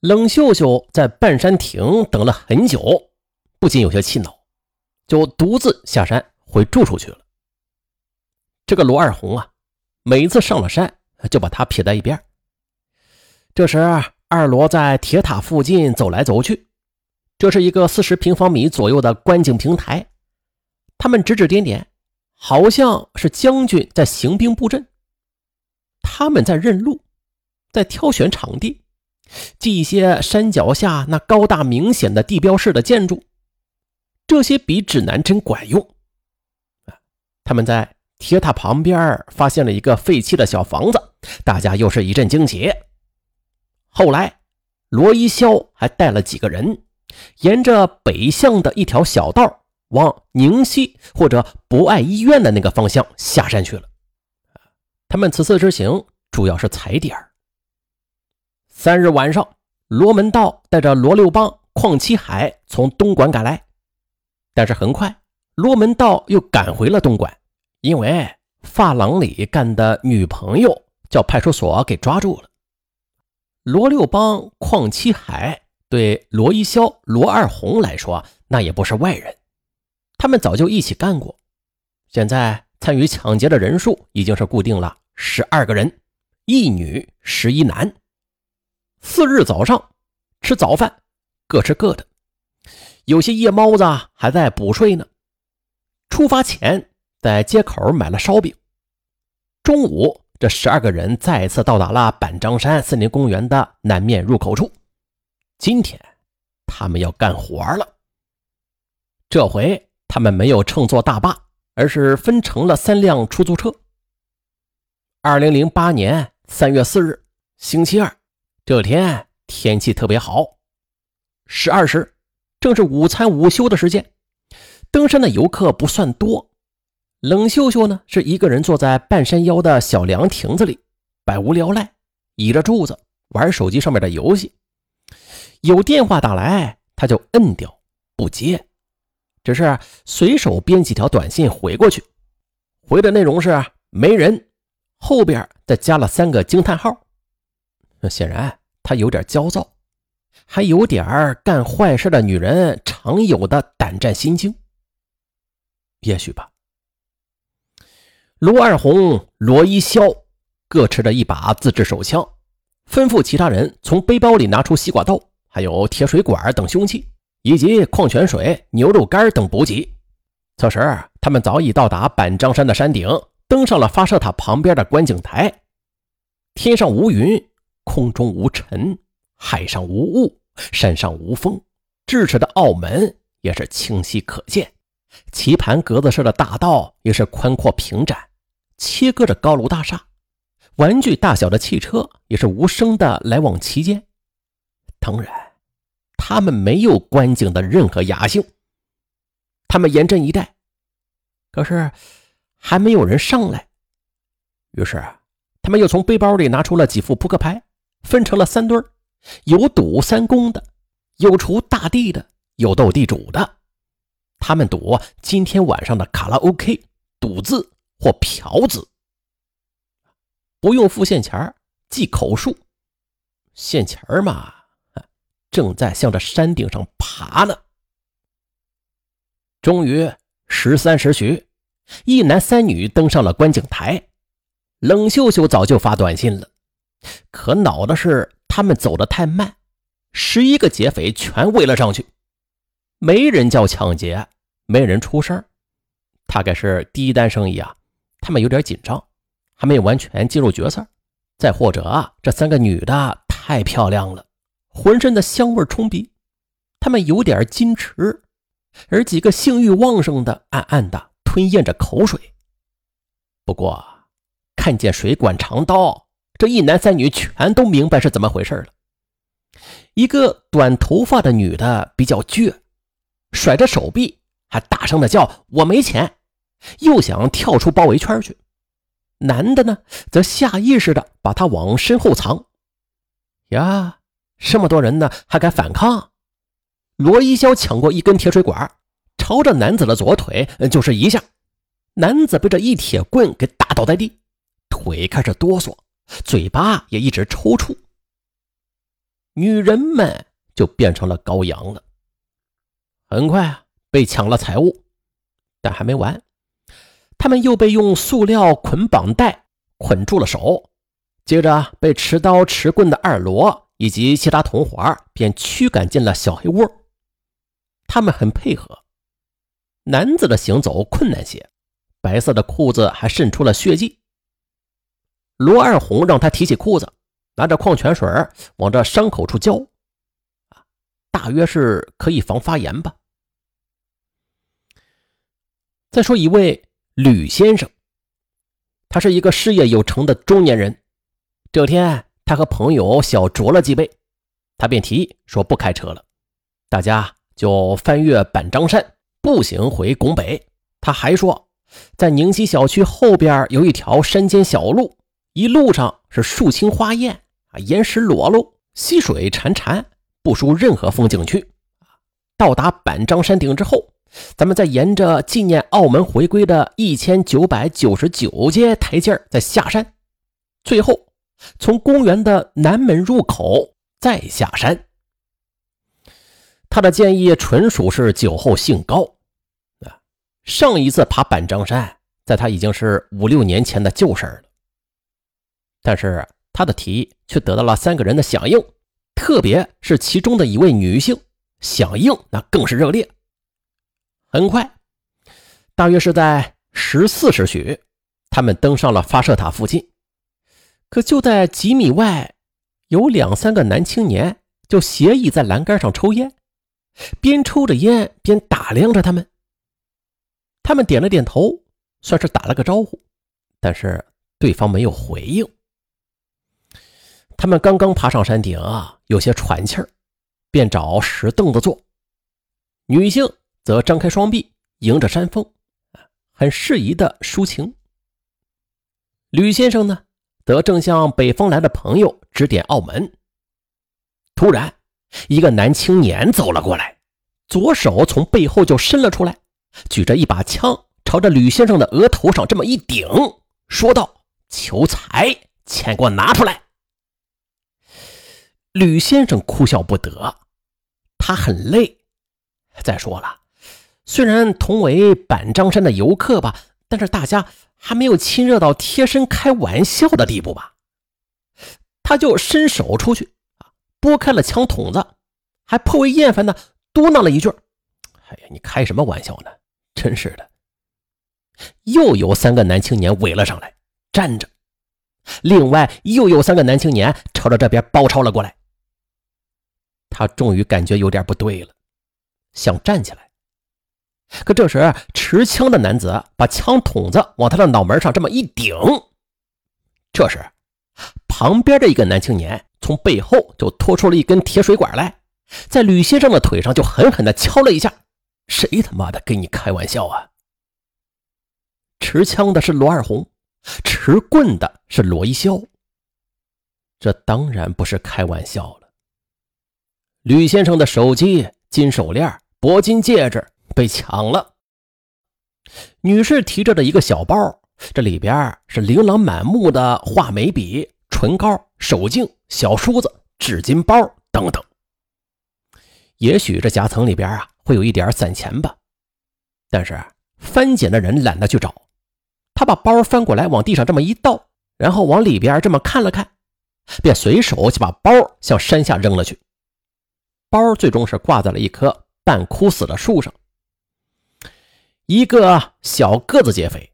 冷秀秀在半山亭等了很久，不禁有些气恼，就独自下山回住处去了。这个罗二红啊，每次上了山就把他撇在一边。这时，二罗在铁塔附近走来走去，这是一个四十平方米左右的观景平台，他们指指点点，好像是将军在行兵布阵。他们在认路，在挑选场地。记一些山脚下那高大明显的地标式的建筑，这些比指南针管用。他们在铁塔旁边发现了一个废弃的小房子，大家又是一阵惊奇。后来，罗一肖还带了几个人，沿着北向的一条小道往宁西或者博爱医院的那个方向下山去了。他们此次之行主要是踩点儿。三日晚上，罗门道带着罗六帮、邝七海从东莞赶来，但是很快，罗门道又赶回了东莞，因为发廊里干的女朋友叫派出所给抓住了。罗六帮、邝七海对罗一肖、罗二红来说，那也不是外人，他们早就一起干过，现在参与抢劫的人数已经是固定了十二个人，一女十一男。次日早上，吃早饭，各吃各的。有些夜猫子还在补睡呢。出发前，在街口买了烧饼。中午，这十二个人再次到达了板张山森林公园的南面入口处。今天，他们要干活了。这回，他们没有乘坐大巴，而是分成了三辆出租车。二零零八年三月四日，星期二。这天天气特别好，十二时正是午餐午休的时间，登山的游客不算多。冷秀秀呢是一个人坐在半山腰的小凉亭子里，百无聊赖，倚着柱子玩手机上面的游戏。有电话打来，他就摁掉不接，只是随手编几条短信回过去，回的内容是没人，后边再加了三个惊叹号。那显然他有点焦躁，还有点干坏事的女人常有的胆战心惊。也许吧。罗二红、罗一潇各持着一把自制手枪，吩咐其他人从背包里拿出西瓜刀、还有铁水管等凶器，以及矿泉水、牛肉干等补给。此时，他们早已到达板张山的山顶，登上了发射塔旁边的观景台。天上无云。空中无尘，海上无雾，山上无风，咫尺的澳门也是清晰可见。棋盘格子式的大道也是宽阔平展，切割着高楼大厦。玩具大小的汽车也是无声的来往其间。当然，他们没有观景的任何雅兴。他们严阵以待，可是还没有人上来。于是，他们又从背包里拿出了几副扑克牌。分成了三堆有赌三公的，有除大地的，有斗地主的。他们赌今天晚上的卡拉 OK、赌字或嫖字，不用付现钱记口述。现钱嘛，正在向着山顶上爬呢。终于十三时许，一男三女登上了观景台。冷秀秀早就发短信了。可恼的是，他们走得太慢，十一个劫匪全围了上去，没人叫抢劫，没人出声大概是第一单生意啊，他们有点紧张，还没有完全进入角色。再或者啊，这三个女的太漂亮了，浑身的香味冲鼻，他们有点矜持，而几个性欲旺盛的暗暗的吞咽着口水。不过，看见水管长刀。这一男三女全都明白是怎么回事了。一个短头发的女的比较倔，甩着手臂，还大声的叫：“我没钱！”又想跳出包围圈去。男的呢，则下意识的把她往身后藏。呀，这么多人呢，还敢反抗？罗一潇抢过一根铁水管，朝着男子的左腿就是一下，男子被这一铁棍给打倒在地，腿开始哆嗦。嘴巴也一直抽搐。女人们就变成了羔羊了。很快，被抢了财物，但还没完，他们又被用塑料捆绑带捆住了手，接着被持刀持棍的二罗以及其他同伙便驱赶进了小黑屋。他们很配合，男子的行走困难些，白色的裤子还渗出了血迹。罗二红让他提起裤子，拿着矿泉水往这伤口处浇，大约是可以防发炎吧。再说一位吕先生，他是一个事业有成的中年人。这天，他和朋友小酌了几杯，他便提议说不开车了，大家就翻越板张山，步行回拱北。他还说，在宁溪小区后边有一条山间小路，一路上是树青花艳啊，岩石裸露，溪水潺潺，不输任何风景区。到达板张山顶之后。咱们再沿着纪念澳门回归的一千九百九十九阶台阶再下山，最后从公园的南门入口再下山。他的建议纯属是酒后兴高啊！上一次爬板张山，在他已经是五六年前的旧事了。但是他的提议却得到了三个人的响应，特别是其中的一位女性，响应那更是热烈。很快，大约是在十四时许，他们登上了发射塔附近。可就在几米外，有两三个男青年就斜倚在栏杆上抽烟，边抽着烟边打量着他们。他们点了点头，算是打了个招呼，但是对方没有回应。他们刚刚爬上山顶啊，有些喘气儿，便找石凳子坐。女性。则张开双臂，迎着山峰，很适宜的抒情。吕先生呢，则正向北方来的朋友指点澳门。突然，一个男青年走了过来，左手从背后就伸了出来，举着一把枪，朝着吕先生的额头上这么一顶，说道：“求财，钱给我拿出来！”吕先生哭笑不得，他很累。再说了。虽然同为板张山的游客吧，但是大家还没有亲热到贴身开玩笑的地步吧？他就伸手出去啊，拨开了枪筒子，还颇为厌烦的嘟囔了一句：“哎呀，你开什么玩笑呢？真是的！”又有三个男青年围了上来，站着；另外又有三个男青年朝着这边包抄了过来。他终于感觉有点不对了，想站起来。可这时，持枪的男子把枪筒子往他的脑门上这么一顶。这时，旁边的一个男青年从背后就拖出了一根铁水管来，在吕先生的腿上就狠狠地敲了一下。谁他妈的跟你开玩笑啊？持枪的是罗二红，持棍的是罗一潇。这当然不是开玩笑了。吕先生的手机、金手链、铂金戒指。被抢了。女士提着的一个小包，这里边是琳琅满目的画眉笔、唇膏、手镜、小梳子、纸巾包等等。也许这夹层里边啊会有一点散钱吧，但是翻捡的人懒得去找。他把包翻过来，往地上这么一倒，然后往里边这么看了看，便随手就把包向山下扔了去。包最终是挂在了一棵半枯死的树上。一个小个子劫匪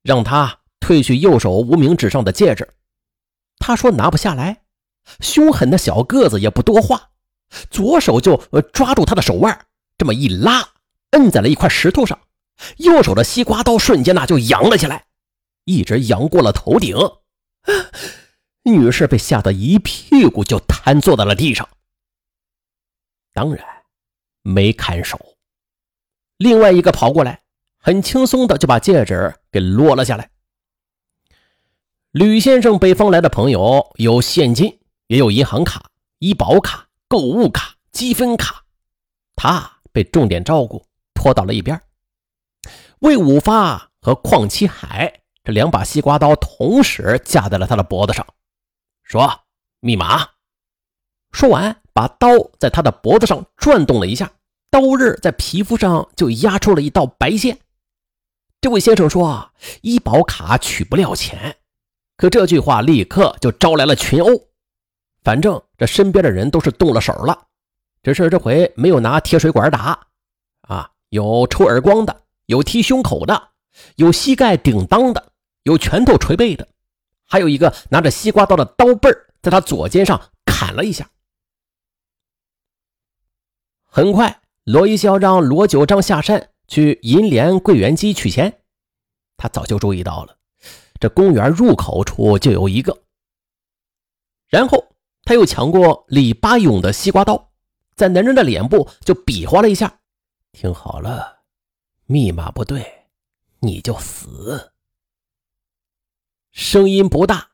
让他褪去右手无名指上的戒指，他说拿不下来。凶狠的小个子也不多话，左手就抓住他的手腕，这么一拉，摁在了一块石头上。右手的西瓜刀瞬间那就扬了起来，一直扬过了头顶。女士被吓得一屁股就瘫坐在了地上。当然没看手，另外一个跑过来。很轻松的就把戒指给落了下来。吕先生北方来的朋友有现金，也有银行卡、医保卡、购物卡、积分卡，他被重点照顾，拖到了一边。魏五发和邝七海这两把西瓜刀同时架在了他的脖子上，说：“密码。”说完，把刀在他的脖子上转动了一下，刀刃在皮肤上就压出了一道白线。这位先生说：“医保卡取不了钱。”可这句话立刻就招来了群殴。反正这身边的人都是动了手了，只是这回没有拿铁水管打，啊，有抽耳光的，有踢胸口的，有膝盖顶裆的，有拳头捶背的，还有一个拿着西瓜刀的刀背在他左肩上砍了一下。很快，罗一笑让罗九章下山去银联柜员机取钱。他早就注意到了，这公园入口处就有一个。然后他又抢过李八勇的西瓜刀，在男人的脸部就比划了一下。听好了，密码不对，你就死。声音不大，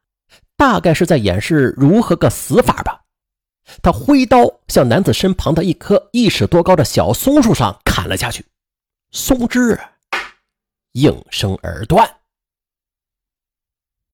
大概是在演示如何个死法吧。他挥刀向男子身旁的一棵一尺多高的小松树上砍了下去，松枝应声而断。